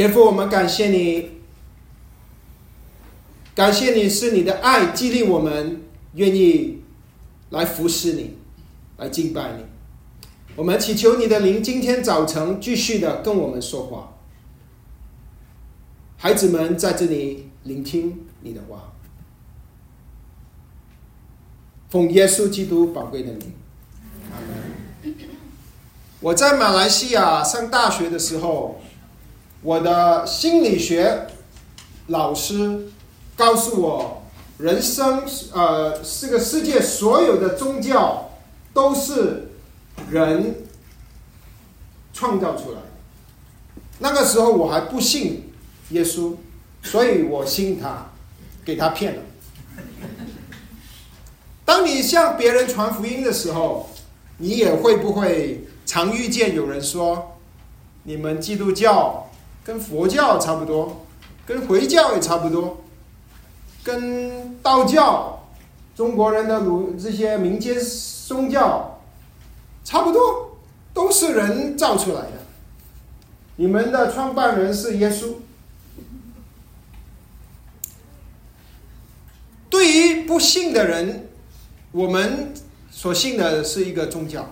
天父，我们感谢你，感谢你是你的爱激励我们，愿意来服侍你，来敬拜你。我们祈求你的灵今天早晨继续的跟我们说话，孩子们在这里聆听你的话，奉耶稣基督宝贵的名，阿门。我在马来西亚上大学的时候，我的心理学老师告诉我，人生呃，这个世界所有的宗教都是。人创造出来，那个时候我还不信耶稣，所以我信他，给他骗了。当你向别人传福音的时候，你也会不会常遇见有人说，你们基督教跟佛教差不多，跟回教也差不多，跟道教、中国人的儒这些民间宗教。差不多都是人造出来的。你们的创办人是耶稣。对于不信的人，我们所信的是一个宗教。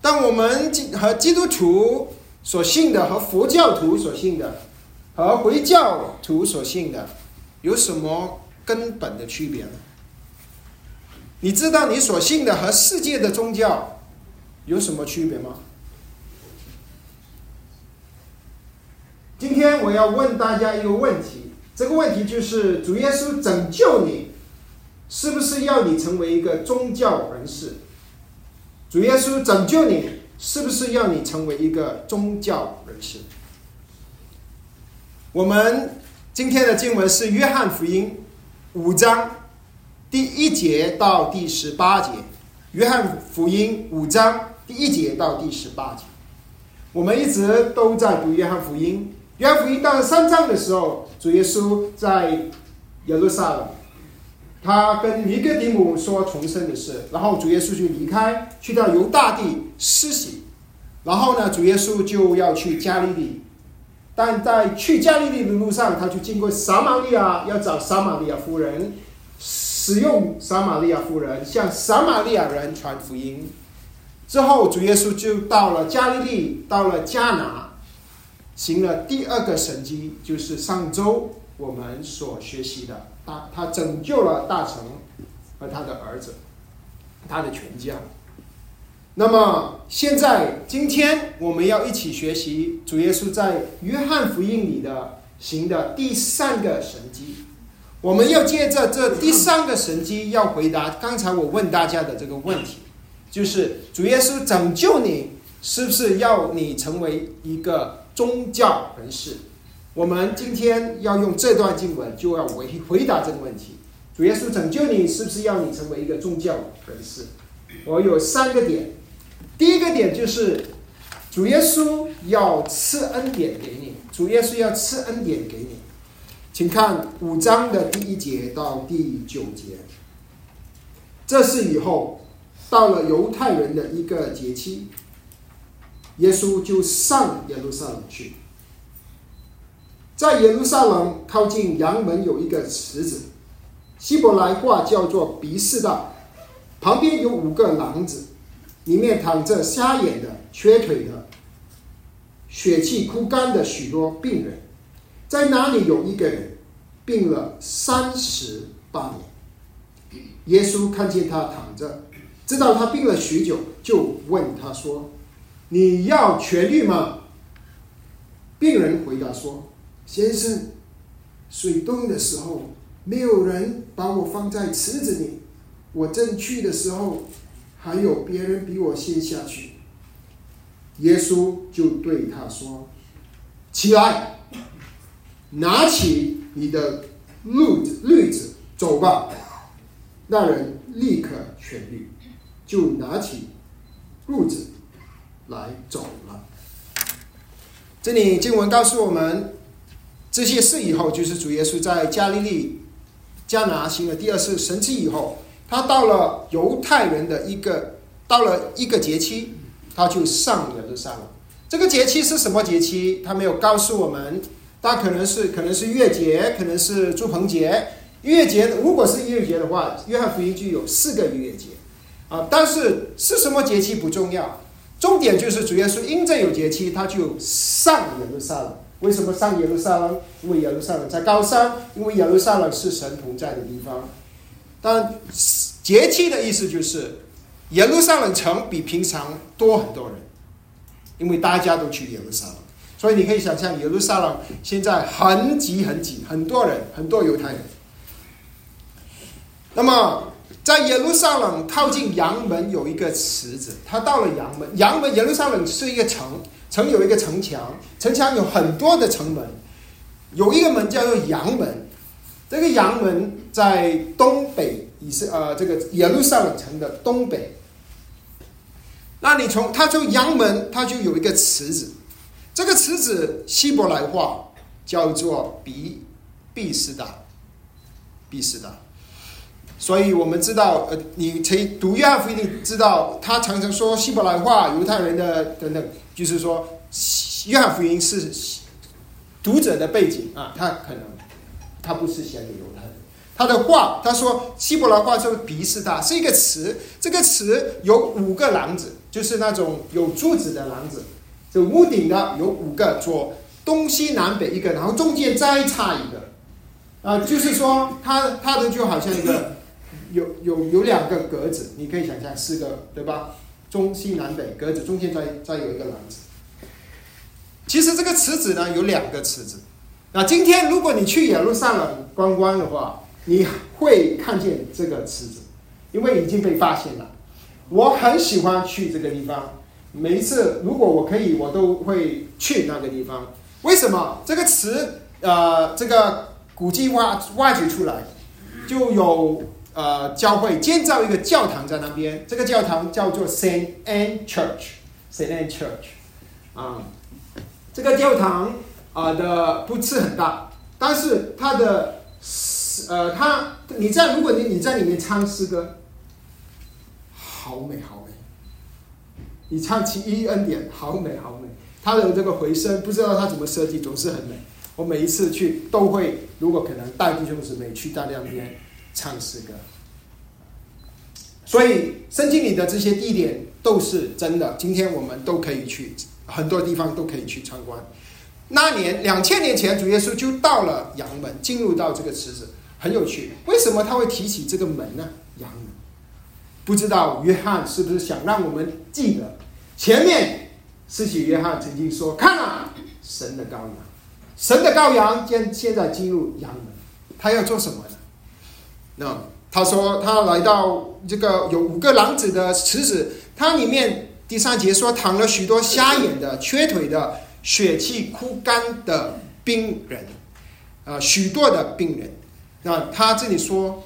但我们和基督徒所信的，和佛教徒所信的，和回教徒所信的，有什么根本的区别呢？你知道你所信的和世界的宗教有什么区别吗？今天我要问大家一个问题，这个问题就是主耶稣拯救你，是不是要你成为一个宗教人士？主耶稣拯救你，是不是要你成为一个宗教人士？我们今天的经文是约翰福音五章。第一节到第十八节，约翰福音五章第一节到第十八节，我们一直都在读约翰福音。约翰福音到了三章的时候，主耶稣在耶路撒冷，他跟尼哥底母说重生的事，然后主耶稣就离开，去到犹大地施洗，然后呢，主耶稣就要去加利利，但在去加利利的路上，他就经过撒玛利亚，要找撒玛利亚夫人。使用撒玛利亚夫人向撒玛利亚人传福音之后，主耶稣就到了加利利，到了迦拿，行了第二个神迹，就是上周我们所学习的，他他拯救了大臣和他的儿子，他的全家。那么现在今天我们要一起学习主耶稣在约翰福音里的行的第三个神迹。我们要借着这第三个神迹，要回答刚才我问大家的这个问题，就是主耶稣拯救你，是不是要你成为一个宗教人士？我们今天要用这段经文，就要回回答这个问题：主耶稣拯救你，是不是要你成为一个宗教人士？我有三个点，第一个点就是主耶稣要赐恩典给你，主耶稣要赐恩典给你。请看五章的第一节到第九节。这是以后到了犹太人的一个节期，耶稣就上耶路撒冷去。在耶路撒冷靠近阳门有一个池子，希伯来话叫做鼻士道，旁边有五个廊子，里面躺着瞎眼的、瘸腿的、血气枯干的许多病人。在哪里有一个人病了三十八年？耶稣看见他躺着，知道他病了许久，就问他说：“你要痊愈吗？”病人回答说：“先生，水冻的时候，没有人把我放在池子里，我正去的时候，还有别人比我先下去。”耶稣就对他说：“起来。”拿起你的褥子，褥子走吧。那人立刻痊愈，就拿起褥子来走了。这里经文告诉我们，这些事以后，就是主耶稣在加利利加拿行了第二次神迹以后，他到了犹太人的一个到了一个节期，他就上耶路撒冷。这个节气是什么节气？他没有告诉我们，但可能是可能是月节，可能是祝棚节。月节如果是月节的话，约翰福音就有四个月节啊。但是是什么节气不重要，重点就是主耶稣因着有节气，他就上耶路撒冷。为什么上耶路撒冷？因为耶路撒冷在高山，因为耶路撒冷是神同在的地方。但节气的意思就是，耶路撒冷城比平常多很多人，因为大家都去耶路撒冷，所以你可以想象耶路撒冷现在很挤很挤，很多人，很多犹太人。那么在耶路撒冷靠近阳门有一个池子，他到了阳门，阳门耶路撒冷是一个城，城有一个城墙，城墙有很多的城门，有一个门叫做阳门。这个阳门在东北，以是呃这个耶路撒冷城的东北。那你从它从阳门，它就有一个池子，这个池子希伯来话叫做比比斯达，比斯达。所以我们知道，呃，你从读约翰福音，知道他常常说希伯来话，犹太人的等等，就是说约翰福音是读者的背景啊，他可能。他不是写给犹太人，他的话，他说希伯来话叫比斯大，是一个词，这个词有五个廊子，就是那种有柱子的廊子，就屋顶的有五个，左东西南北一个，然后中间再插一个，啊，就是说它它的就好像一个有有有两个格子，你可以想象四个对吧？中西南北格子中间再再有一个篮子，其实这个池子呢有两个池子。那今天如果你去耶路撒冷观光的话，你会看见这个池子，因为已经被发现了。我很喜欢去这个地方，每一次如果我可以，我都会去那个地方。为什么？这个池呃，这个古迹挖挖掘出来，就有呃教会建造一个教堂在那边。这个教堂叫做 Saint Anne Church，Saint Anne Church，啊，这个教堂。啊的不是很大，但是它的呃，它你在如果你你在里面唱诗歌，好美好美，你唱起一恩典，好美好美，它的这个回声不知道它怎么设计，总是很美。我每一次去都会，如果可能带弟兄姊妹去大量边唱诗歌，所以圣经里的这些地点都是真的，今天我们都可以去，很多地方都可以去参观。那年两千年前，主耶稣就到了阳门，进入到这个池子，很有趣。为什么他会提起这个门呢？阳门，不知道约翰是不是想让我们记得前面，施洗约翰曾经说：“看啊，神的羔羊，神的羔羊将现在进入阳门，他要做什么呢？”那他说他来到这个有五个廊子的池子，它里面第三节说躺了许多瞎眼的、缺腿的。血气枯干的病人，啊，许多的病人，那他这里说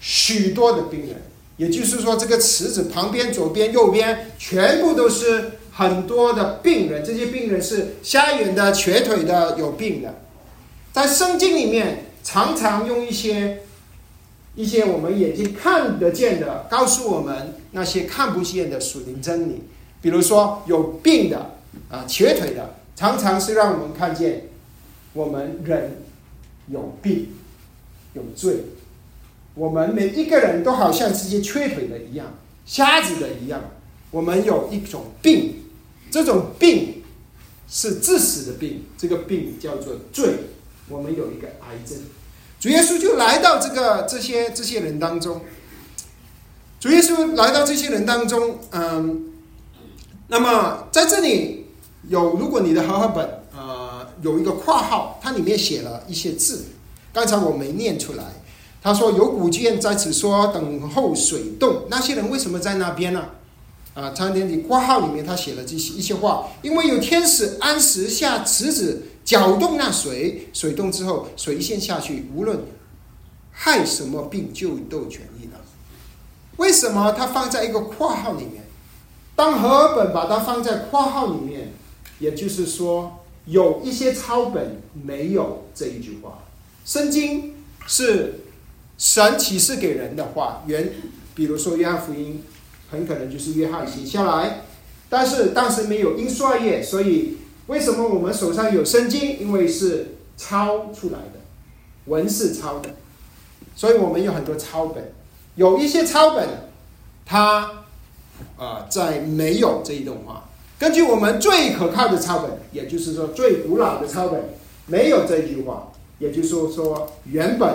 许多的病人，也就是说，这个池子旁边、左边、右边全部都是很多的病人。这些病人是瞎眼的、瘸腿的、有病的。在圣经里面，常常用一些一些我们眼睛看得见的，告诉我们那些看不见的属灵真理。比如说，有病的。啊，瘸腿的常常是让我们看见我们人有病有罪。我们每一个人都好像这些瘸腿的一样，瞎子的一样。我们有一种病，这种病是致死的病，这个病叫做罪。我们有一个癌症。主耶稣就来到这个这些这些人当中。主耶稣来到这些人当中，嗯，那么在这里。有，如果你的和合本呃有一个括号，它里面写了一些字，刚才我没念出来。他说有古卷在此说等候水动，那些人为什么在那边呢？啊，他那里括号里面他写了这些一些话，因为有天使按时下池子搅动那水，水动之后水陷下去，无论害什么病就都痊愈了。为什么他放在一个括号里面？当和本把它放在括号里面。也就是说，有一些抄本没有这一句话。圣经是神启示给人的话，原比如说约翰福音，很可能就是约翰写下来。但是当时没有印刷业，所以为什么我们手上有圣经？因为是抄出来的，文是抄的，所以我们有很多抄本。有一些抄本，它啊在没有这一段话。根据我们最可靠的抄本，也就是说最古老的抄本，没有这句话。也就是说，原本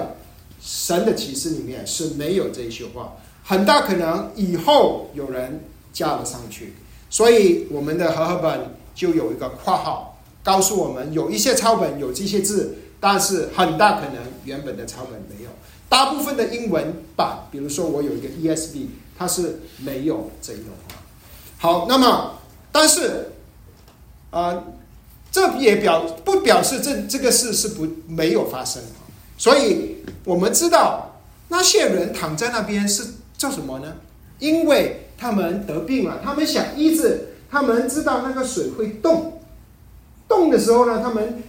神的启示里面是没有这一句话，很大可能以后有人加了上去。所以我们的和合本就有一个括号，告诉我们有一些抄本有这些字，但是很大可能原本的抄本没有。大部分的英文版，比如说我有一个 ESV，它是没有这一段话。好，那么但是啊，这也表不表示这这个事是不没有发生。所以我们知道那些人躺在那边是做什么呢？因为他们得病了，他们想医治，他们知道那个水会动，动的时候呢，他们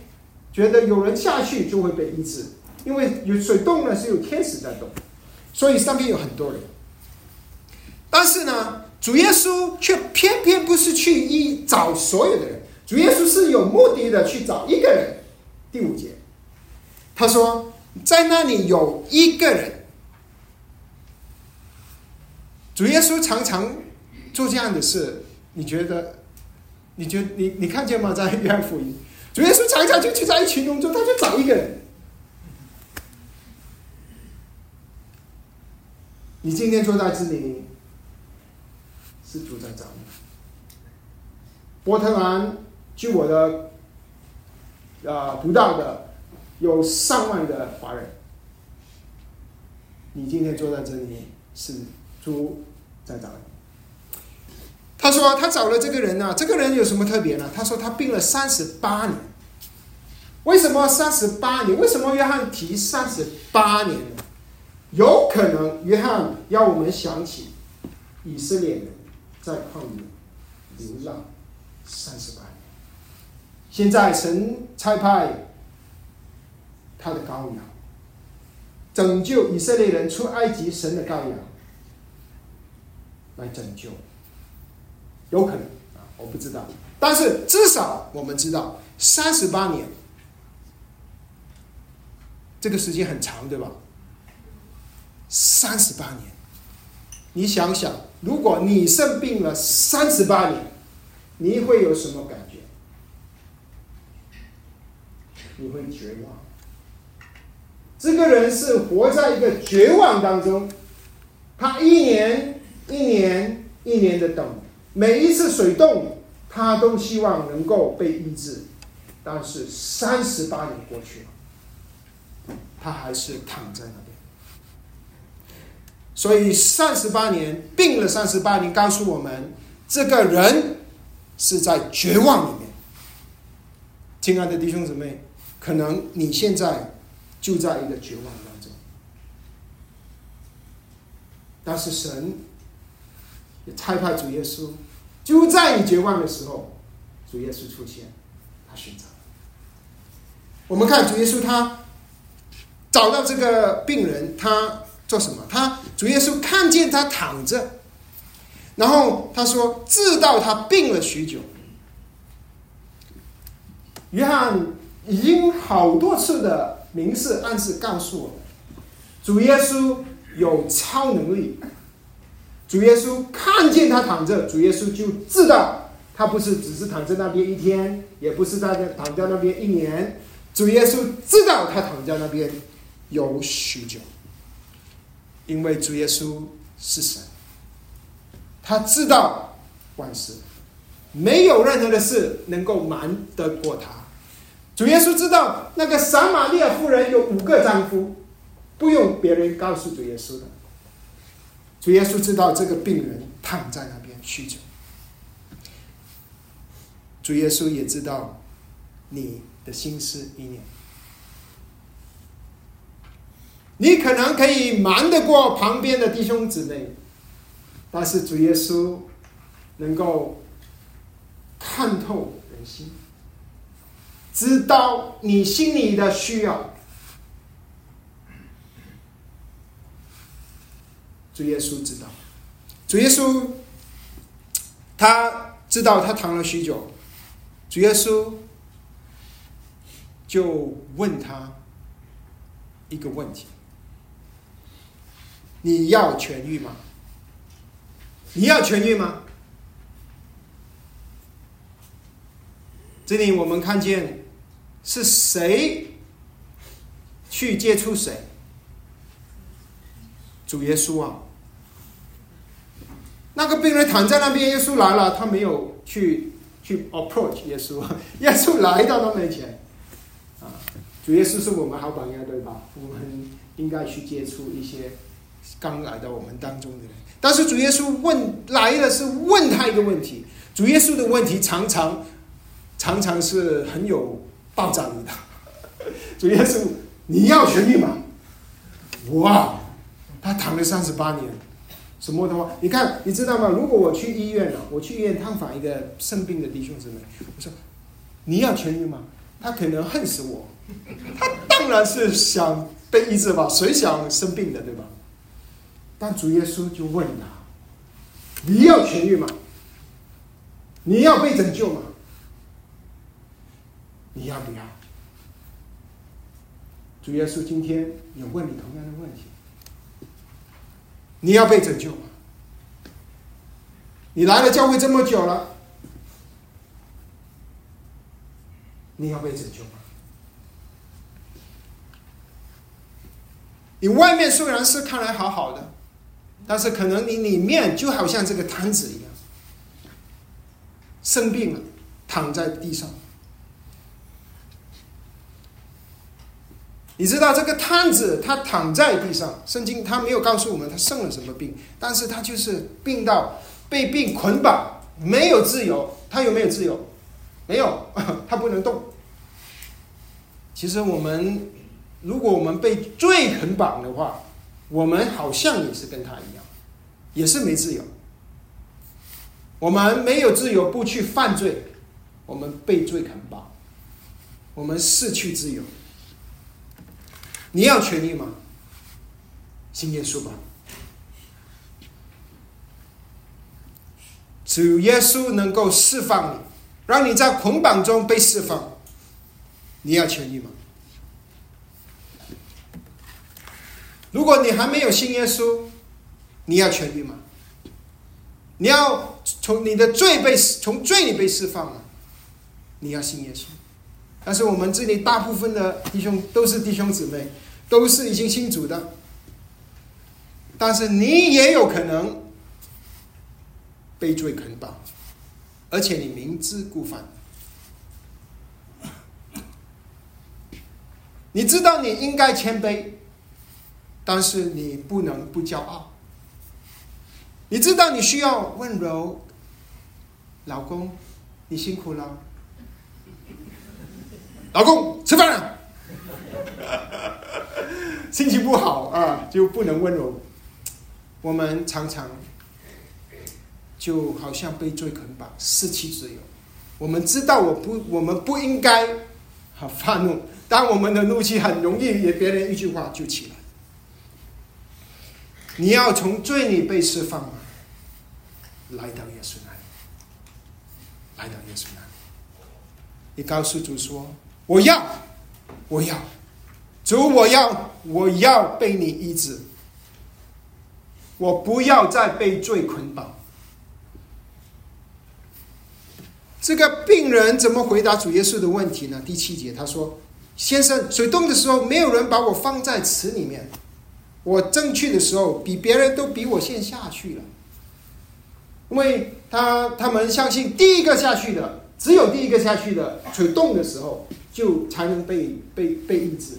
觉得有人下去就会被医治。因为有水动呢，是有天使在动，所以上面有很多人。但是呢，主耶稣却偏偏不是去一找所有的人，主耶稣是有目的的去找一个人。第五节，他说，在那里有一个人。主耶稣常常做这样的事，你觉得？你觉你你看见吗？在约翰福音，主耶稣常常就去在一群中中，他就找一个人。你今天坐在这里，是主在找你。波特兰，据我的啊读到的，有上万的华人。你今天坐在这里，是主在找你。他说他找了这个人呢，这个人有什么特别呢？他说他病了三十八年。为什么三十八年？为什么约翰提三十八年呢？有可能，约翰要我们想起以色列人在旷野流浪三十八年。现在神差派他的羔羊拯救以色列人出埃及，神的羔羊来拯救，有可能啊，我不知道，但是至少我们知道三十八年这个时间很长，对吧？三十八年，你想想，如果你生病了三十八年，你会有什么感觉？你会绝望。这个人是活在一个绝望当中，他一年一年一年的等，每一次水动，他都希望能够被医治，但是三十八年过去了，他还是躺在那边。所以三十八年病了，三十八年告诉我们，这个人是在绝望里面。亲爱的弟兄姊妹，可能你现在就在一个绝望当中，但是神也差派主耶稣，就在你绝望的时候，主耶稣出现，他寻找。我们看主耶稣，他找到这个病人，他。做什么？他主耶稣看见他躺着，然后他说：“知道他病了许久。”约翰已经好多次的明示暗示告诉我们，主耶稣有超能力。主耶稣看见他躺着，主耶稣就知道他不是只是躺在那边一天，也不是在那躺在那边一年。主耶稣知道他躺在那边有许久。因为主耶稣是神，他知道万事，没有任何的事能够瞒得过他。主耶稣知道那个撒玛利亚妇人有五个丈夫，不用别人告诉主耶稣的。主耶稣知道这个病人躺在那边许久，主耶稣也知道你的心思意念。你可能可以瞒得过旁边的弟兄姊妹，但是主耶稣能够看透人心，知道你心里的需要。主耶稣知道，主耶稣他知道他躺了许久，主耶稣就问他一个问题：你要痊愈吗？你要痊愈吗？这里我们看见是谁去接触谁？主耶稣啊！那个病人躺在那边，耶稣来了，他没有去去 approach 耶稣，耶稣来到他面前啊！主耶稣是我们好榜样，对吧？我们应该去接触一些刚来到我们当中的人。但是主耶稣问来了是问他一个问题，主耶稣的问题常常。常常是很有爆炸力的。主耶稣，你要痊愈吗？哇，他躺了三十八年，什么的话？你看，你知道吗？如果我去医院了，我去医院探访一个生病的弟兄姊妹，我说你要痊愈吗？他可能恨死我。他当然是想被医治吧，谁想生病的，对吧？但主耶稣就问他：你要痊愈吗？你要被拯救吗？你要不要？主耶稣今天有问你同样的问题：你要被拯救吗？你来了教会这么久了，你要被拯救吗？你外面虽然是看来好好的，但是可能你里面就好像这个摊子一样，生病了，躺在地上。你知道这个探子，他躺在地上，圣经他没有告诉我们他生了什么病，但是他就是病到被病捆绑，没有自由。他有没有自由？没有，他不能动。其实我们，如果我们被罪捆绑的话，我们好像也是跟他一样，也是没自由。我们没有自由，不去犯罪，我们被罪捆绑，我们失去自由。你要权利吗？信耶稣吧。主耶稣能够释放你，让你在捆绑中被释放。你要权利吗？如果你还没有信耶稣，你要权利吗？你要从你的罪被从罪里被释放了，你要信耶稣。但是我们这里大部分的弟兄都是弟兄姊妹，都是已经信主的。但是你也有可能被罪捆绑，而且你明知故犯。你知道你应该谦卑，但是你不能不骄傲。你知道你需要温柔，老公，你辛苦了。老公吃饭了，心情不好啊，就不能温柔。我们常常就好像被罪捆绑，失去自由。我们知道我不，我们不应该好发怒，但我们的怒气很容易也别人一句话就起来。你要从罪里被释放吗？来到耶稣那里，来到耶稣那里，你告诉主说。我要，我要，主，我要，我要被你医治。我不要再被罪捆绑。这个病人怎么回答主耶稣的问题呢？第七节他说：“先生，水冻的时候，没有人把我放在池里面。我正去的时候，比别人都比我先下去了。因为他他们相信第一个下去的，只有第一个下去的水冻的时候。”就才能被被被抑制。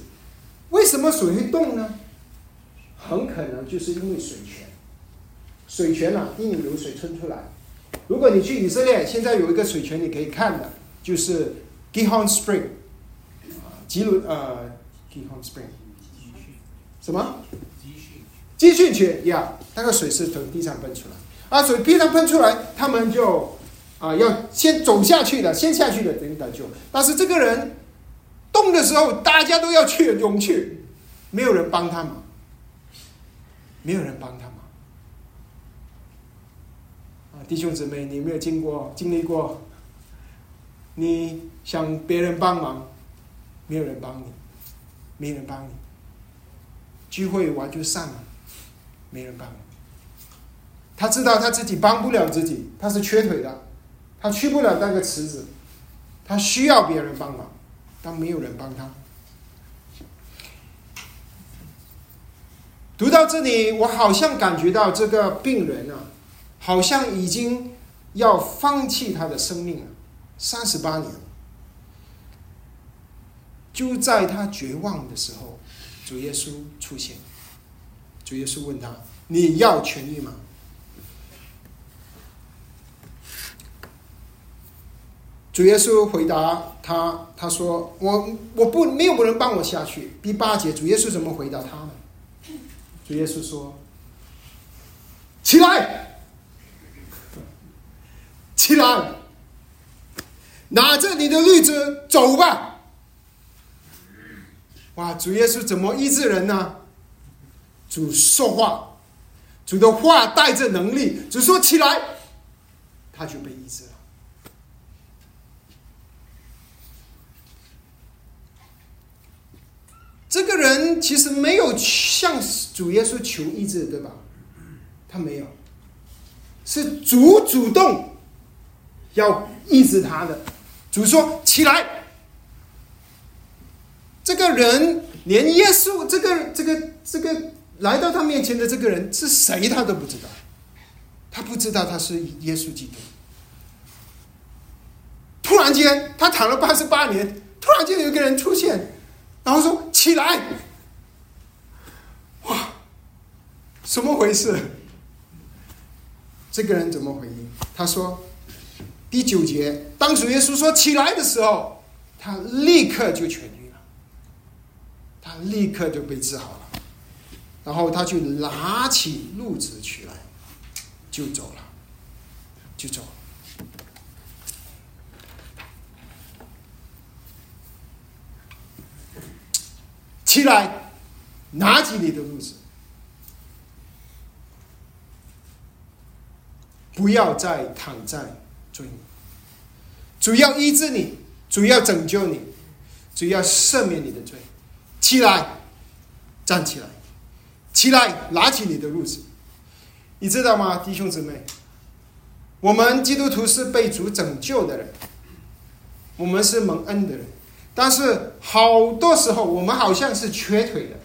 为什么水会动呢？很可能就是因为水泉。水泉啊，因为有水冲出来。如果你去以色列，现在有一个水泉你可以看的，就是 Gihon Spring，吉鲁呃 Gihon Spring，什么？积蓄泉呀，那个水是从地上喷出来，啊，水地上喷出来，他们就啊要先走下去的，先下去的等等就，但是这个人。动的时候，大家都要去涌去，没有人帮他忙，没有人帮他忙。啊，弟兄姊妹，你有没有经过经历过？你想别人帮忙，没有人帮你，没人帮你。聚会完就散了，没人帮。他知道他自己帮不了自己，他是缺腿的，他去不了那个池子，他需要别人帮忙，他没有人帮他。读到这里，我好像感觉到这个病人啊，好像已经要放弃他的生命了，三十八年。就在他绝望的时候，主耶稣出现。主耶稣问他：“你要痊愈吗？”主耶稣回答他：“他说我我不没有人帮我下去。”第八节，主耶稣怎么回答他呢？主耶稣说：“起来，起来，拿着你的绿子走吧。”哇！主耶稣怎么医治人呢？主说话，主的话带着能力，主说起来，他就被医治了。这个人其实没有向主耶稣求医治，对吧？他没有，是主主动要医治他的。主说：“起来。”这个人连耶稣这个这个这个来到他面前的这个人是谁，他都不知道。他不知道他是耶稣基督。突然间，他躺了八十八年，突然间有一个人出现。然后说起来，哇，怎么回事？这个人怎么回应？他说：“第九节，当主耶稣说起来的时候，他立刻就痊愈了，他立刻就被治好了，然后他就拿起褥子起来，就走了，就走了。”起来，拿起你的褥子，不要再躺在罪里。主要医治你，主要拯救你，主要赦免你的罪。起来，站起来，起来，拿起你的褥子。你知道吗，弟兄姊妹？我们基督徒是被主拯救的人，我们是蒙恩的人。但是好多时候，我们好像是缺腿的，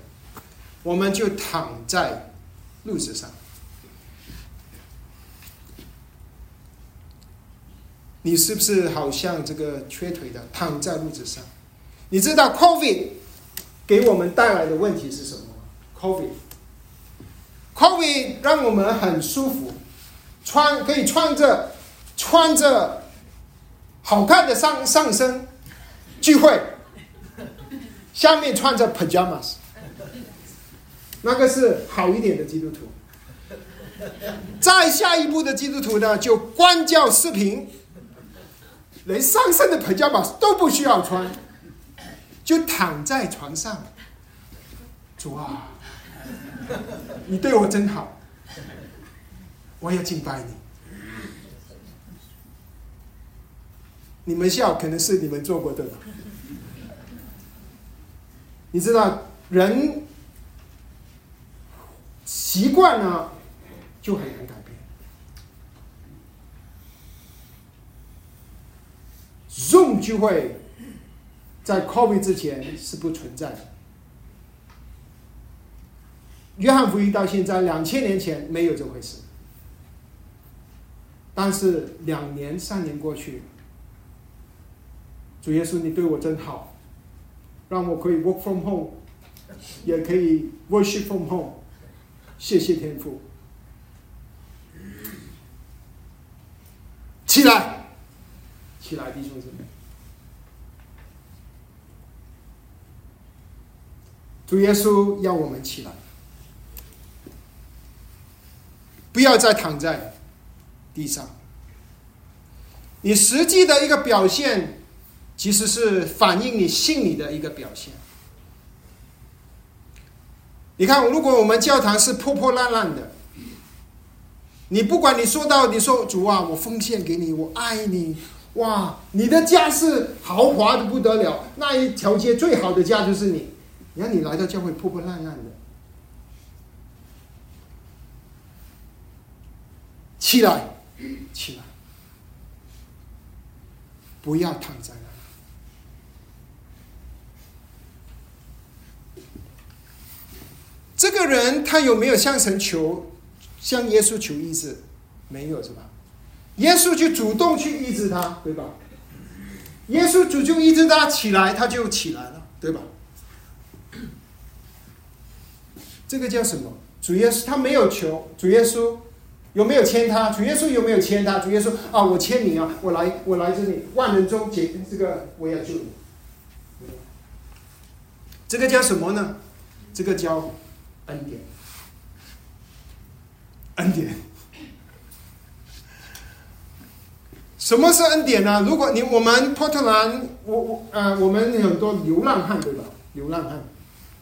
我们就躺在褥子上。你是不是好像这个缺腿的躺在褥子上？你知道 COVID 给我们带来的问题是什么吗？COVID，COVID 让我们很舒服，穿可以穿着穿着好看的上上身。聚会，下面穿着 pajamas，那个是好一点的基督徒。再下一步的基督徒呢，就关掉视频，连上身的 pajamas 都不需要穿，就躺在床上。主啊，你对我真好，我要敬拜你。你们笑，可能是你们做过的。你知道，人习惯呢，就很难改变。Zoom 聚会在 COVID 之前是不存在的。约翰福音到现在两千年前没有这回事，但是两年、三年过去。主耶稣，你对我真好，让我可以 work from home，也可以 worship from home。谢谢天父，起来，起来，弟兄姊妹。主耶稣要我们起来，不要再躺在地上。你实际的一个表现。其实是反映你心里的一个表现。你看，如果我们教堂是破破烂烂的，你不管你说到你说主啊，我奉献给你，我爱你，哇，你的家是豪华的不得了，那一条街最好的家就是你。你看你来到教会破破烂烂的，起来，起来，不要躺在那。这个人他有没有向神求，向耶稣求医治？没有是吧？耶稣就主动去医治他，对吧？耶稣主就医治他起来，他就起来了，对吧？这个叫什么？主耶稣他没有求，主耶稣有没有签他？主耶稣有没有签他？主耶稣啊，我签你啊，我来，我来这里，万人中解这个，我要救你。这个叫什么呢？这个叫恩典，恩典。什么是恩典呢？如果你我们波特兰，我我呃，我们很多流浪汉对吧？流浪汉，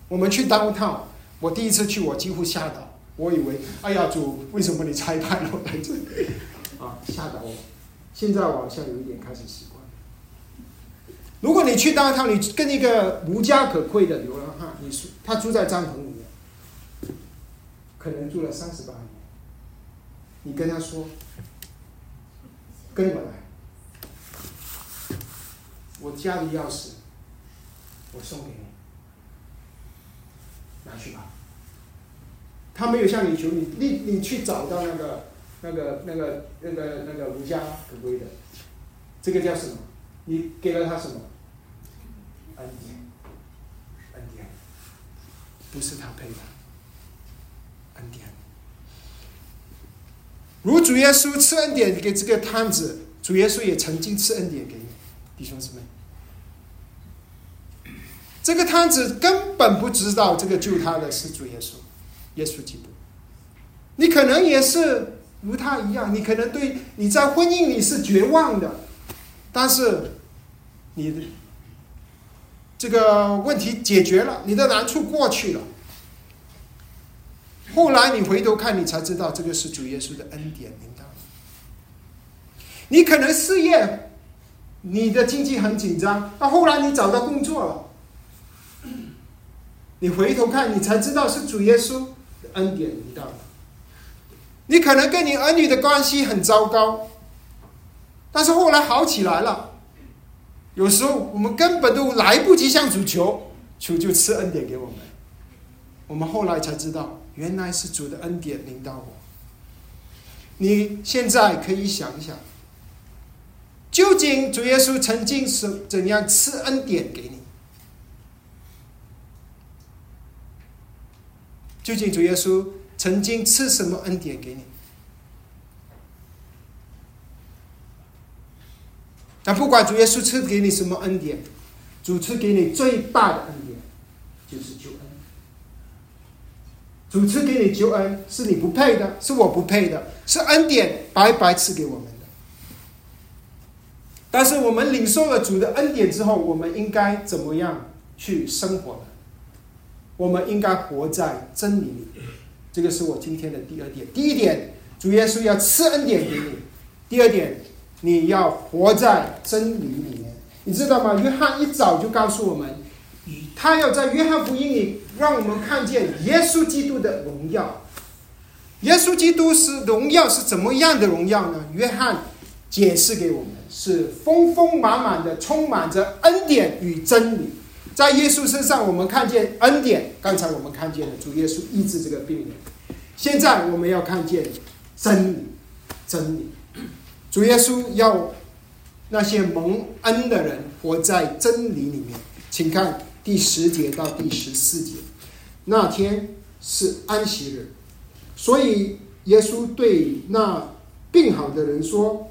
我们去当趟。我第一次去，我几乎吓到，我以为，哎呀，主，为什么你拆派我来这里？啊，吓到我！现在我好像有一点开始习惯。如果你去当趟，你跟一个无家可归的流浪汉，你说他住在帐篷，可能住了三十八年，你跟他说，跟我来，我家的钥匙，我送给你。拿去吧。他没有向你求你，你你去找到那个那个那个那个那个无家可归的，这个叫什么？你给了他什么？恩典，恩典，不是他配的，恩典。如主耶稣赐恩典给这个摊子，主耶稣也曾经赐恩典给你，弟兄姊妹。这个摊子根本不知道这个救他的是主耶稣，耶稣基督。你可能也是如他一样，你可能对你在婚姻里是绝望的，但是你的这个问题解决了，你的难处过去了。后来你回头看，你才知道这个是主耶稣的恩典领导。你可能事业，你的经济很紧张，到后来你找到工作了。你回头看，你才知道是主耶稣的恩典临到。你可能跟你儿女的关系很糟糕，但是后来好起来了。有时候我们根本都来不及向主求，主就赐恩典给我们。我们后来才知道，原来是主的恩典领导我。你现在可以想一想，究竟主耶稣曾经是怎样赐恩典给你？究竟主耶稣曾经赐什么恩典给你？但不管主耶稣赐给你什么恩典，主赐给你最大的恩典就是救恩。主赐给你救恩是你不配的，是我不配的，是恩典白白赐给我们的。但是我们领受了主的恩典之后，我们应该怎么样去生活呢？我们应该活在真理里，这个是我今天的第二点。第一点，主耶稣要赐恩典给你；第二点，你要活在真理里面。你知道吗？约翰一早就告诉我们，他要在约翰福音里让我们看见耶稣基督的荣耀。耶稣基督是荣耀是怎么样的荣耀呢？约翰解释给我们，是丰丰满满的，充满着恩典与真理。在耶稣身上，我们看见恩典。刚才我们看见了主耶稣医治这个病人，现在我们要看见真理，真理。主耶稣要那些蒙恩的人活在真理里面。请看第十节到第十四节。那天是安息日，所以耶稣对那病好的人说：“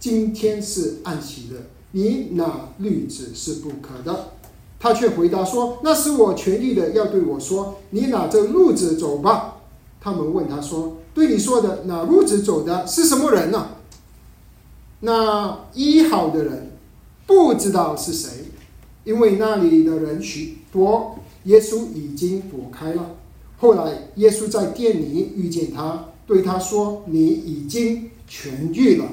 今天是安息日，你拿律子是不可的。”他却回答说：“那是我权利的，要对我说，你拿着路子走吧。”他们问他说：“对你说的拿路子走的是什么人呢？”那医好的人不知道是谁，因为那里的人许多，耶稣已经躲开了。后来耶稣在店里遇见他，对他说：“你已经痊愈了，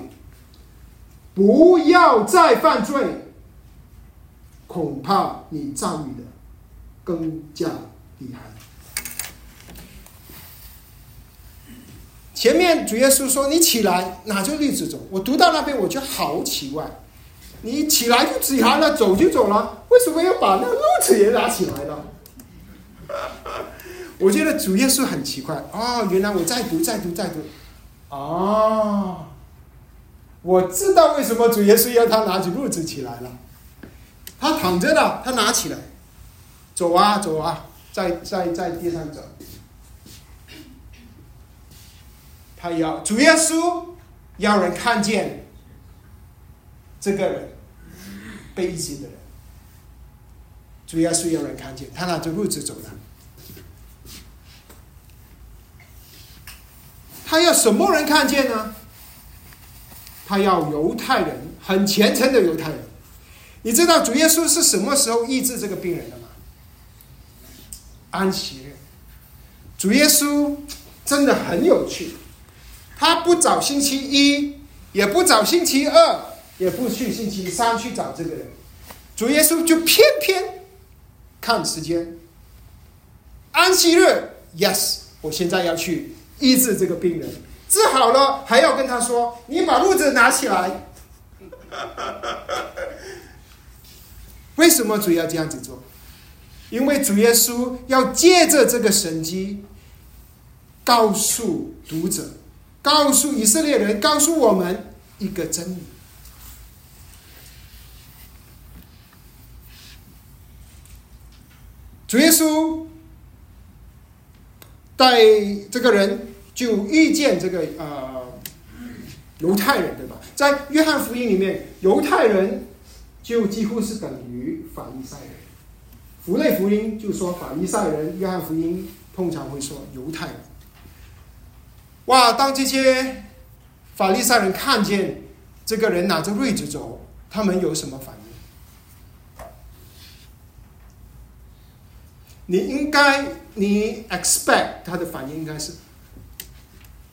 不要再犯罪，恐怕你遭遇的更加厉害。”前面主耶稣说：“你起来，拿着律子走。”我读到那边，我觉得好奇怪。你起来就起来了，走就走了，为什么要把那个路子也拿起来呢？我觉得主耶稣很奇怪哦，原来我再读再读再读，哦，我知道为什么主耶稣要他拿起褥子起来了。他躺着的，他拿起来，走啊走啊，在在在地上走。他要主耶稣要人看见。这个人被医治的人，主耶稣有人看见他拿着褥子走了。他要什么人看见呢？他要犹太人，很虔诚的犹太人。你知道主耶稣是什么时候医治这个病人的吗？安息日。主耶稣真的很有趣，他不找星期一，也不找星期二。也不去星期三去找这个人，主耶稣就偏偏看时间，安息日，yes，我现在要去医治这个病人，治好了还要跟他说，你把褥子拿起来。为什么主要这样子做？因为主耶稣要借着这个神迹，告诉读者，告诉以色列人，告诉我们一个真理。主耶稣带这个人就遇见这个呃犹太人，对吧？在约翰福音里面，犹太人就几乎是等于法利赛人。福类福音就说法利赛人，约翰福音通常会说犹太人。哇！当这些法利赛人看见这个人拿着瑞子走，他们有什么反应？你应该，你 expect 他的反应应该是，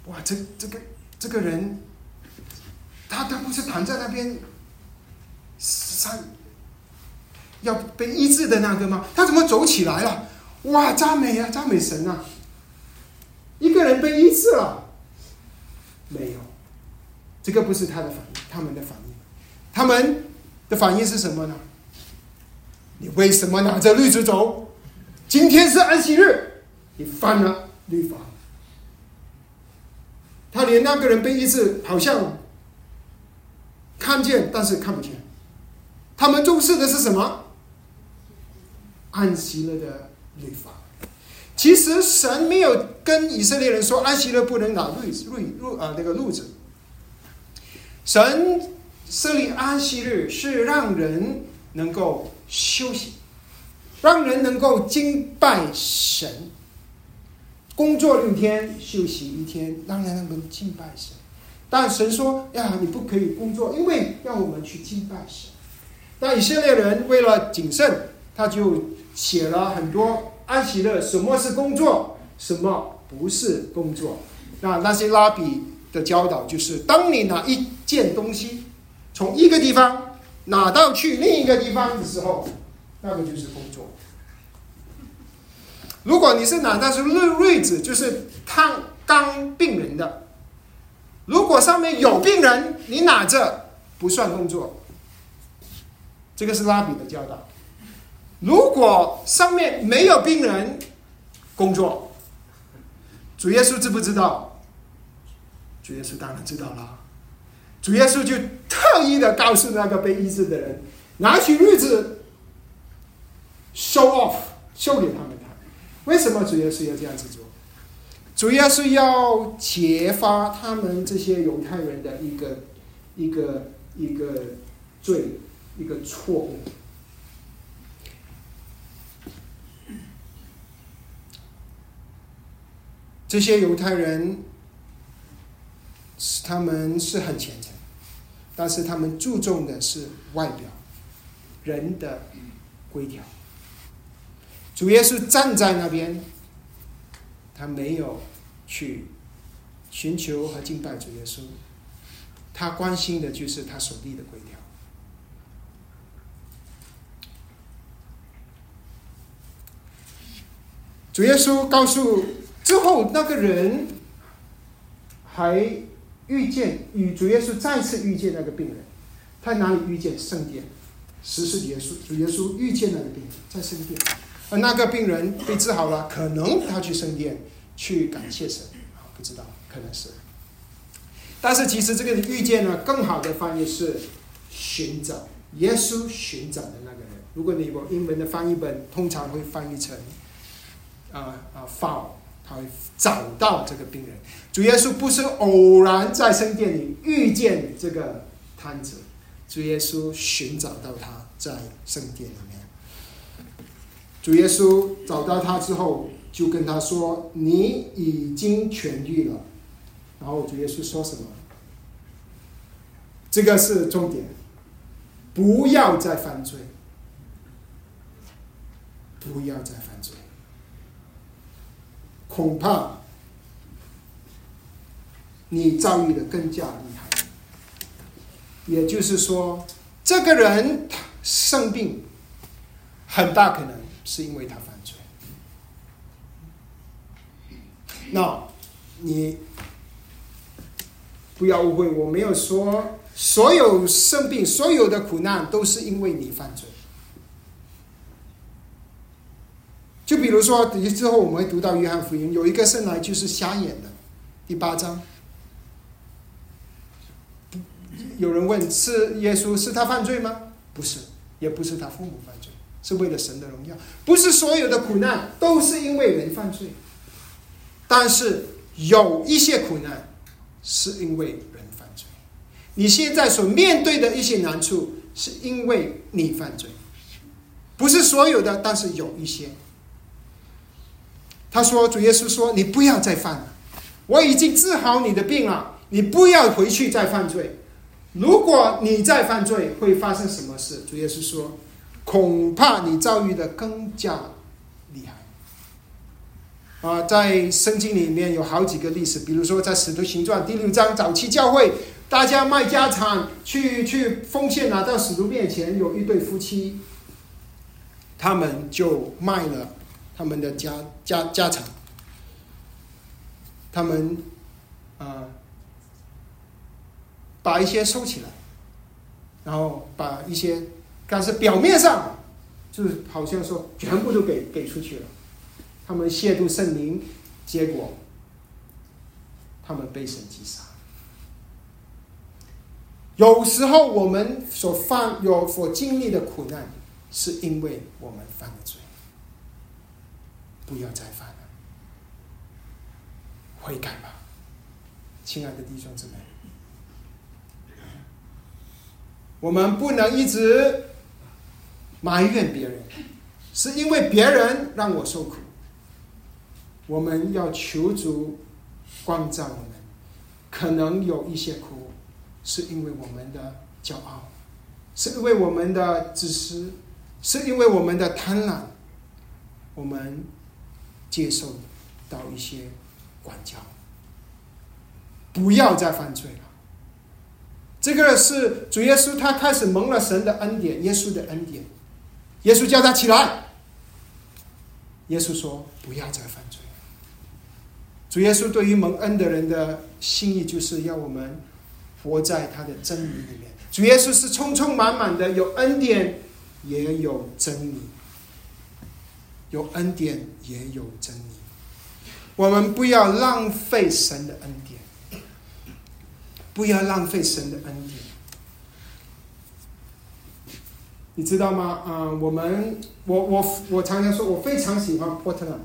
哇，这这个这个人，他他不是躺在那边，三要被医治的那个吗？他怎么走起来了？哇，赞美啊，赞美神啊！一个人被医治了，没有，这个不是他的反应，他们的反应，他们的反应是什么呢？你为什么拿着绿子走？今天是安息日，你犯了律法。他连那个人被医治，好像看见，但是看不见。他们重视的是什么？安息日的律法。其实神没有跟以色列人说安息日不能打路路路啊那个路子。神设立安息日是让人能够休息。让人能够敬拜神，工作六天，休息一天，让人能够敬拜神。但神说：“呀，你不可以工作，因为要我们去敬拜神。”那以色列人为了谨慎，他就写了很多安息日，什么是工作，什么不是工作。那那些拉比的教导就是：当你拿一件东西从一个地方拿到去另一个地方的时候。那个就是工作。如果你是拿的是瑞瑞子，就是看刚病人的。如果上面有病人，你拿着不算工作。这个是拉比的教导。如果上面没有病人，工作。主耶稣知不知道？主耶稣当然知道了。主耶稣就特意的告诉那个被医治的人，拿起绿子。Show off，秀给他们看。为什么主要是要这样子做？主要是要揭发他们这些犹太人的一个一个一个罪，一个错误。这些犹太人是，他们是很虔诚，但是他们注重的是外表，人的规条。主耶稣站在那边，他没有去寻求和敬拜主耶稣，他关心的就是他所立的规条。主耶稣告诉之后，那个人还遇见与主耶稣再次遇见那个病人，他哪里遇见圣殿？十是耶稣，主耶稣遇见那个病人，在圣殿，而那个病人被治好了，可能他去圣殿去感谢神，不知道，可能是。但是其实这个遇见呢，更好的翻译是寻找耶稣寻找的那个人。如果你有英文的翻译本，通常会翻译成。啊啊，found，他会找到这个病人。主耶稣不是偶然在圣殿里遇见这个瘫子，主耶稣寻找到他在圣殿里面。主耶稣找到他之后，就跟他说：“你已经痊愈了。”然后主耶稣说什么？这个是重点，不要再犯罪，不要再犯罪。恐怕你遭遇的更加厉害。也就是说，这个人生病，很大可能是因为他犯罪。那，你不要误会，我没有说所有生病、所有的苦难都是因为你犯罪。就比如说，之后我们会读到约翰福音，有一个生来就是瞎眼的，第八章。有人问：是耶稣是他犯罪吗？不是，也不是他父母犯罪，是为了神的荣耀。不是所有的苦难都是因为人犯罪，但是有一些苦难是因为人犯罪。你现在所面对的一些难处是因为你犯罪，不是所有的，但是有一些。他说：“主耶稣说，你不要再犯了，我已经治好你的病了，你不要回去再犯罪。如果你再犯罪，会发生什么事？”主耶稣说：“恐怕你遭遇的更加厉害。”啊，在圣经里面有好几个历史，比如说在《使徒行传》第六章，早期教会大家卖家产去 去奉献，拿到使徒面前，有一对夫妻，他们就卖了。他们的家家家产，他们啊，把一些收起来，然后把一些，但是表面上就是好像说全部都给给出去了，他们亵渎圣灵，结果他们被神击杀。有时候我们所犯有所经历的苦难，是因为我们犯了罪。不要再犯了，悔改吧，亲爱的弟兄姊妹。我们不能一直埋怨别人，是因为别人让我受苦。我们要求主光照我们，可能有一些苦，是因为我们的骄傲，是因为我们的自私，是因为我们的贪婪，我们。接受到一些管教，不要再犯罪了。这个是主耶稣，他开始蒙了神的恩典，耶稣的恩典。耶稣叫他起来，耶稣说：“不要再犯罪。”主耶稣对于蒙恩的人的心意，就是要我们活在他的真理里面。主耶稣是充充满满的，有恩典，也有真理。有恩典，也有真理。我们不要浪费神的恩典，不要浪费神的恩典。你知道吗？啊，我们，我我我常常说，我非常喜欢波特兰，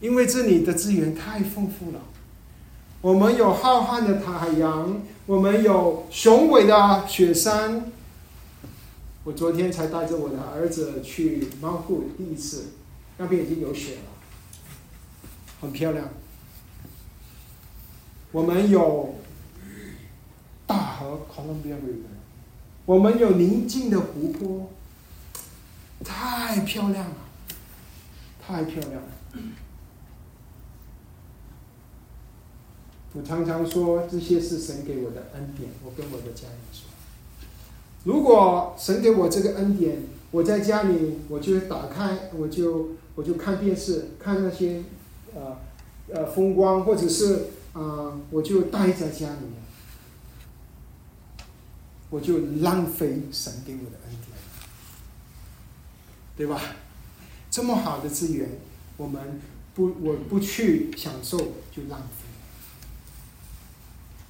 因为这里的资源太丰富了。我们有浩瀚的海洋，我们有雄伟的雪山。我昨天才带着我的儿子去猫户第一次。那边已经有雪了，很漂亮。我们有大河 Columbia River，我们有宁静的湖泊，太漂亮了，太漂亮了。我常常说这些是神给我的恩典，我跟我的家人说，如果神给我这个恩典，我在家里我就打开，我就我就看电视，看那些呃呃风光，或者是啊，我就待在家里面，我就浪费神给我的恩典，对吧？这么好的资源，我们不我不去享受就浪费。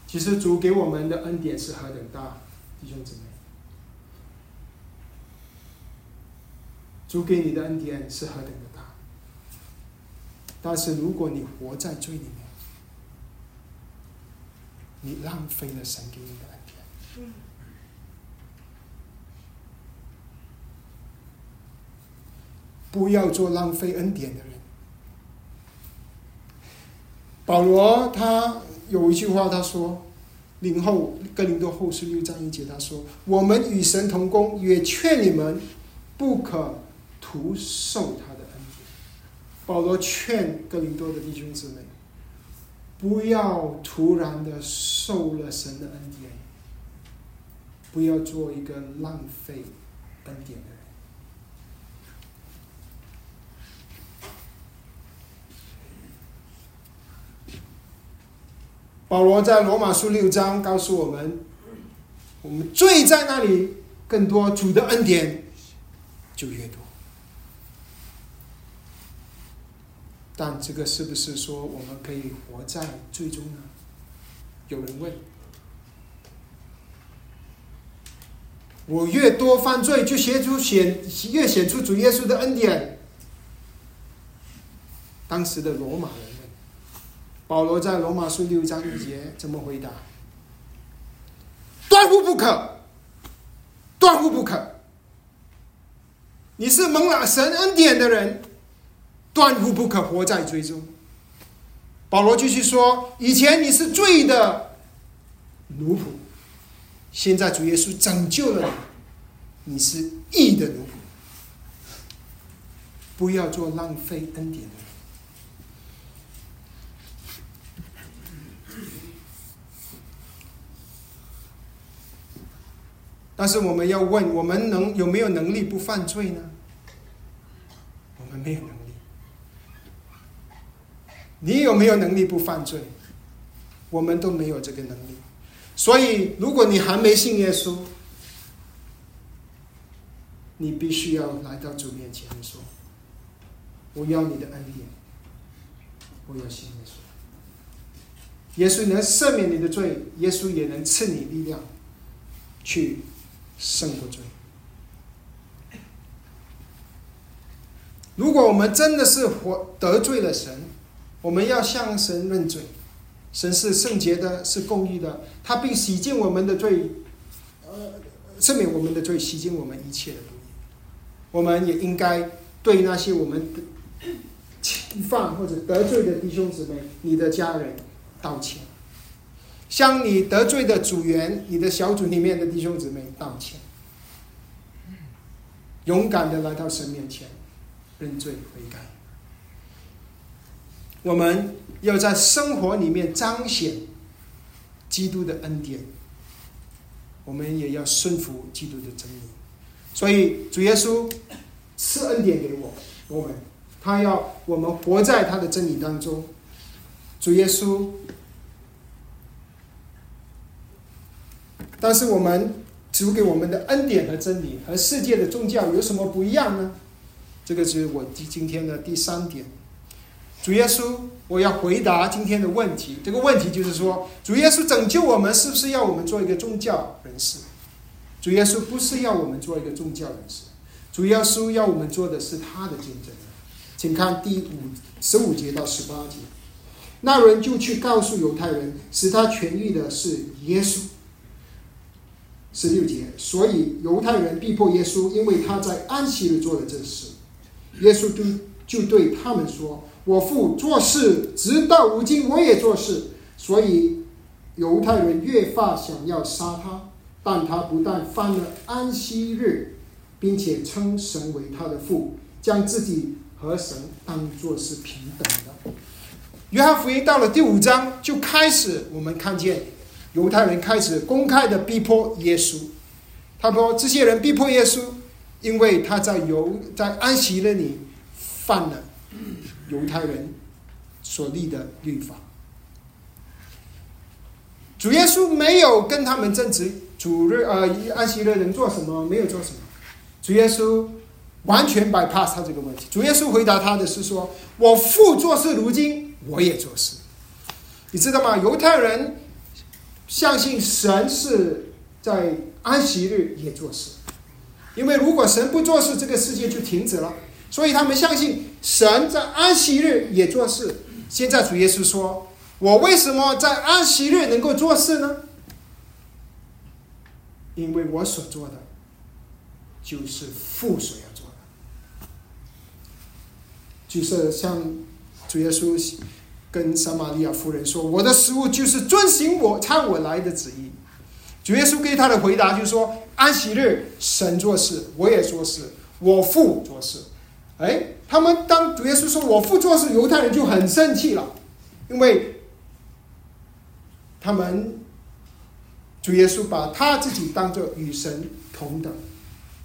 其实主给我们的恩典是何等大，弟兄姊妹。主给你的恩典是何等的大，但是如果你活在罪里面，你浪费了神给你的恩典。不要做浪费恩典的人。保罗他。有一句话，他说：“林后格林多后书六章一节，他说：‘我们与神同工，也劝你们不可徒受他的恩典。’保罗劝格林多的弟兄姊妹，不要突然的受了神的恩典，不要做一个浪费恩典的人。”保罗在罗马书六章告诉我们：我们罪在那里更多，主的恩典就越多。但这个是不是说我们可以活在最终呢？有人问：我越多犯罪，就显出显越显出主耶稣的恩典。当时的罗马人。保罗在罗马书六章一节怎么回答？断乎不可，断乎不可。你是蒙了神恩典的人，断乎不可活在罪中。保罗继续说：以前你是罪的奴仆，现在主耶稣拯救了你，你是义的奴仆。不要做浪费恩典的人。但是我们要问：我们能有没有能力不犯罪呢？我们没有能力。你有没有能力不犯罪？我们都没有这个能力。所以，如果你还没信耶稣，你必须要来到主面前说：“我要你的恩典，我要信耶稣。耶稣能赦免你的罪，耶稣也能赐你力量去。”胜过罪。如果我们真的是活得罪了神，我们要向神认罪。神是圣洁的，是公义的，他并洗净我们的罪，呃，赦免我们的罪，洗净我们一切的不义。我们也应该对那些我们 侵犯或者得罪的弟兄姊妹、你的家人道歉。向你得罪的组员、你的小组里面的弟兄姊妹道歉，勇敢的来到神面前认罪悔改。我们要在生活里面彰显基督的恩典，我们也要顺服基督的真理。所以主耶稣赐恩典给我，我们他要我们活在他的真理当中。主耶稣。但是我们主给我们的恩典和真理和世界的宗教有什么不一样呢？这个是我今今天的第三点。主耶稣，我要回答今天的问题。这个问题就是说，主耶稣拯救我们，是不是要我们做一个宗教人士？主耶稣不是要我们做一个宗教人士，主耶稣要我们做的是他的见证。请看第五十五节到十八节，那人就去告诉犹太人，使他痊愈的是耶稣。十六节，所以犹太人逼迫耶稣，因为他在安息日做了这事。耶稣就就对他们说：“我父做事，直到如今我也做事。”所以犹太人越发想要杀他，但他不但犯了安息日，并且称神为他的父，将自己和神当作是平等的。约翰福音到了第五章就开始，我们看见犹太人开始公开的逼迫耶稣。他说：“这些人逼迫耶稣，因为他在犹在安息日里犯了犹太人所立的律法。”主耶稣没有跟他们争执主日呃安息日能做什么，没有做什么。主耶稣完全 bypass 他这个问题。主耶稣回答他的是说：“我父做事，如今我也做事。”你知道吗？犹太人相信神是在安息日也做事，因为如果神不做事，这个世界就停止了。所以他们相信神在安息日也做事。现在主耶稣说。我为什么在安息日能够做事呢？因为我所做的，就是父所要做的，就是像主耶稣跟撒玛利亚夫人说：“我的食物就是遵行我差我来的旨意。”主耶稣给他的回答就是说：“安息日神做事，我也做事，我父做事。”哎，他们当主耶稣说我父做事，犹太人就很生气了，因为。他们主耶稣把他自己当做与神同等，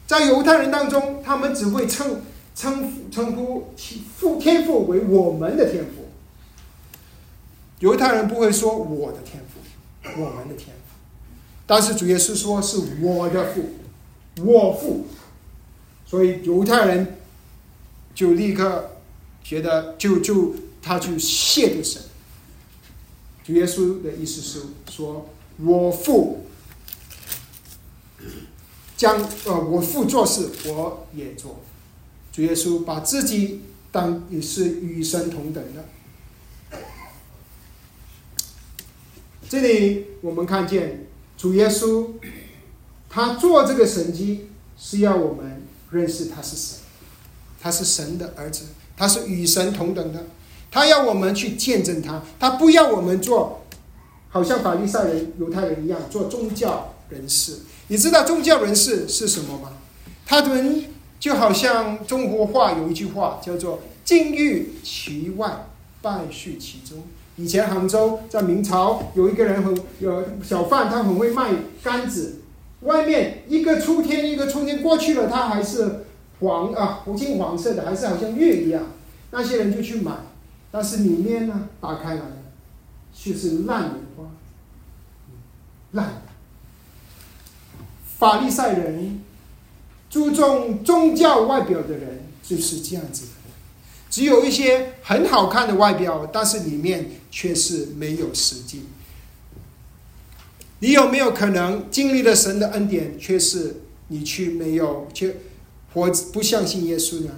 在犹太人当中，他们只会称称称呼父天父为我们的天父，犹太人不会说我的天赋，我们的天赋，但是主耶稣说是我的父，我父，所以犹太人就立刻觉得就就他就亵渎神。主耶稣的意思是说：“我父将呃，我父做事，我也做。”主耶稣把自己当也是与神同等的。这里我们看见主耶稣，他做这个神迹是要我们认识他是神，他是神的儿子，他是与神同等的。他要我们去见证他，他不要我们做，好像法利赛人、犹太人一样做宗教人士。你知道宗教人士是什么吗？他们就好像中国话有一句话叫做“金玉其外，败絮其中”。以前杭州在明朝有一个人很有小贩，他很会卖杆子，外面一个秋天一个春天过去了，它还是黄啊，金黄色的，还是好像月一样，那些人就去买。但是里面呢，打开来却是烂棉花，烂。法利赛人注重宗教外表的人就是这样子的，只有一些很好看的外表，但是里面却是没有实际。你有没有可能经历了神的恩典，却是你去没有，却或不相信耶稣呢？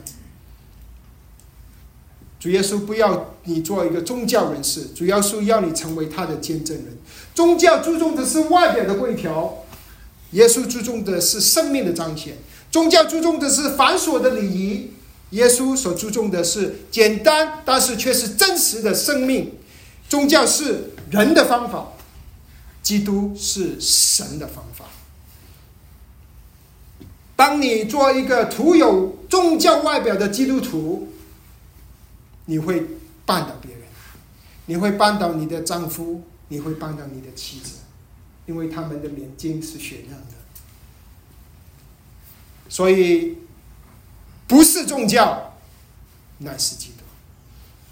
主耶稣不要你做一个宗教人士，主要是要你成为他的见证人。宗教注重的是外表的规条，耶稣注重的是生命的彰显。宗教注重的是繁琐的礼仪，耶稣所注重的是简单但是却是真实的生命。宗教是人的方法，基督是神的方法。当你做一个徒有宗教外表的基督徒。你会绊倒别人，你会绊倒你的丈夫，你会绊倒你的妻子，因为他们的眼睛是雪亮的。所以，不是宗教，乃是基督；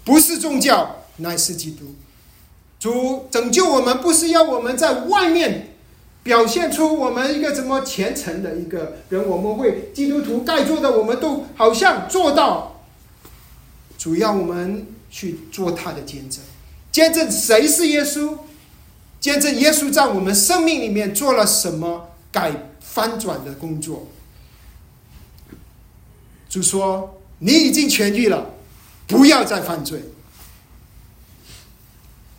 不是宗教，乃是基督。主拯救我们，不是要我们在外面表现出我们一个怎么虔诚的一个人，我们会基督徒该做的，我们都好像做到。主要我们去做他的见证，见证谁是耶稣，见证耶稣在我们生命里面做了什么改翻转的工作。主说：“你已经痊愈了，不要再犯罪。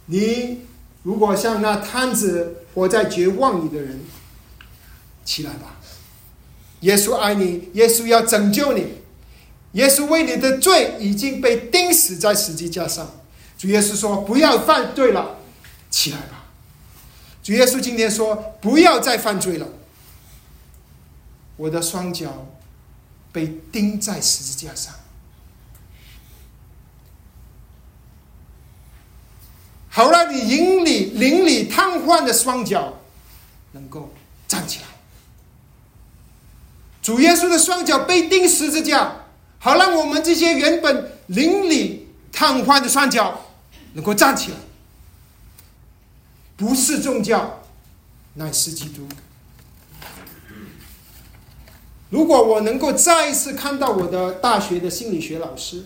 你如果像那摊子活在绝望里的人，起来吧，耶稣爱你，耶稣要拯救你。”耶稣为你的罪已经被钉死在十字架上。主耶稣说：“不要犯罪了，起来吧。”主耶稣今天说：“不要再犯罪了。”我的双脚被钉在十字架上，好让你灵里灵里瘫痪的双脚能够站起来。主耶稣的双脚被钉十字架，好让我们这些原本邻里瘫痪的双脚能够站起来。不是宗教，乃是基督。如果我能够再一次看到我的大学的心理学老师，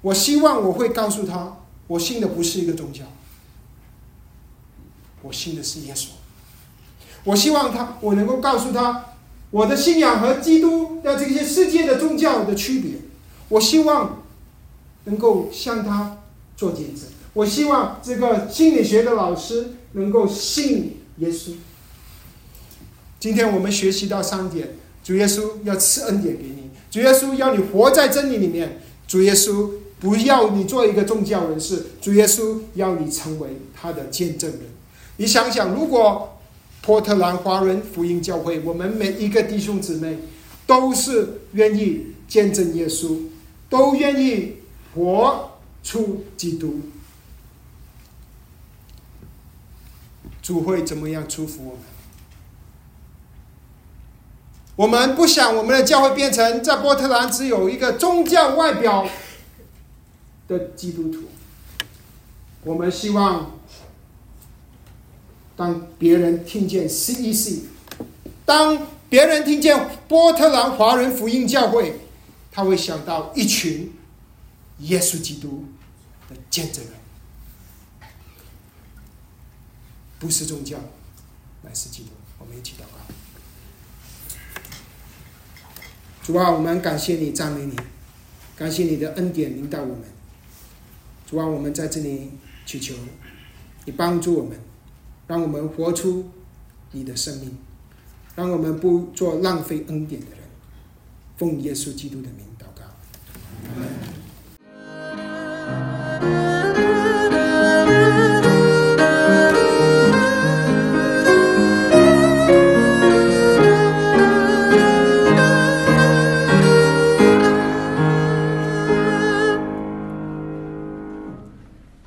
我希望我会告诉他，我信的不是一个宗教，我信的是耶稣。我希望他，我能够告诉他，我的信仰和基督的这些世界的宗教的区别。我希望能够向他做见证。我希望这个心理学的老师能够信耶稣。今天我们学习到三点：主耶稣要赐恩典给你，主耶稣要你活在真理里面，主耶稣不要你做一个宗教人士，主耶稣要你成为他的见证人。你想想，如果波特兰华人福音教会，我们每一个弟兄姊妹都是愿意见证耶稣，都愿意活出基督。主会怎么样祝福我们？我们不想我们的教会变成在波特兰只有一个宗教外表的基督徒。我们希望，当别人听见 CEC，当别人听见波特兰华人福音教会，他会想到一群耶稣基督的见证人。不是宗教，乃是基督。我们一起祷告。主啊，我们感谢你，赞美你，感谢你的恩典领导我们。主啊，我们在这里祈求你帮助我们，让我们活出你的生命，让我们不做浪费恩典的人。奉耶稣基督的名祷告。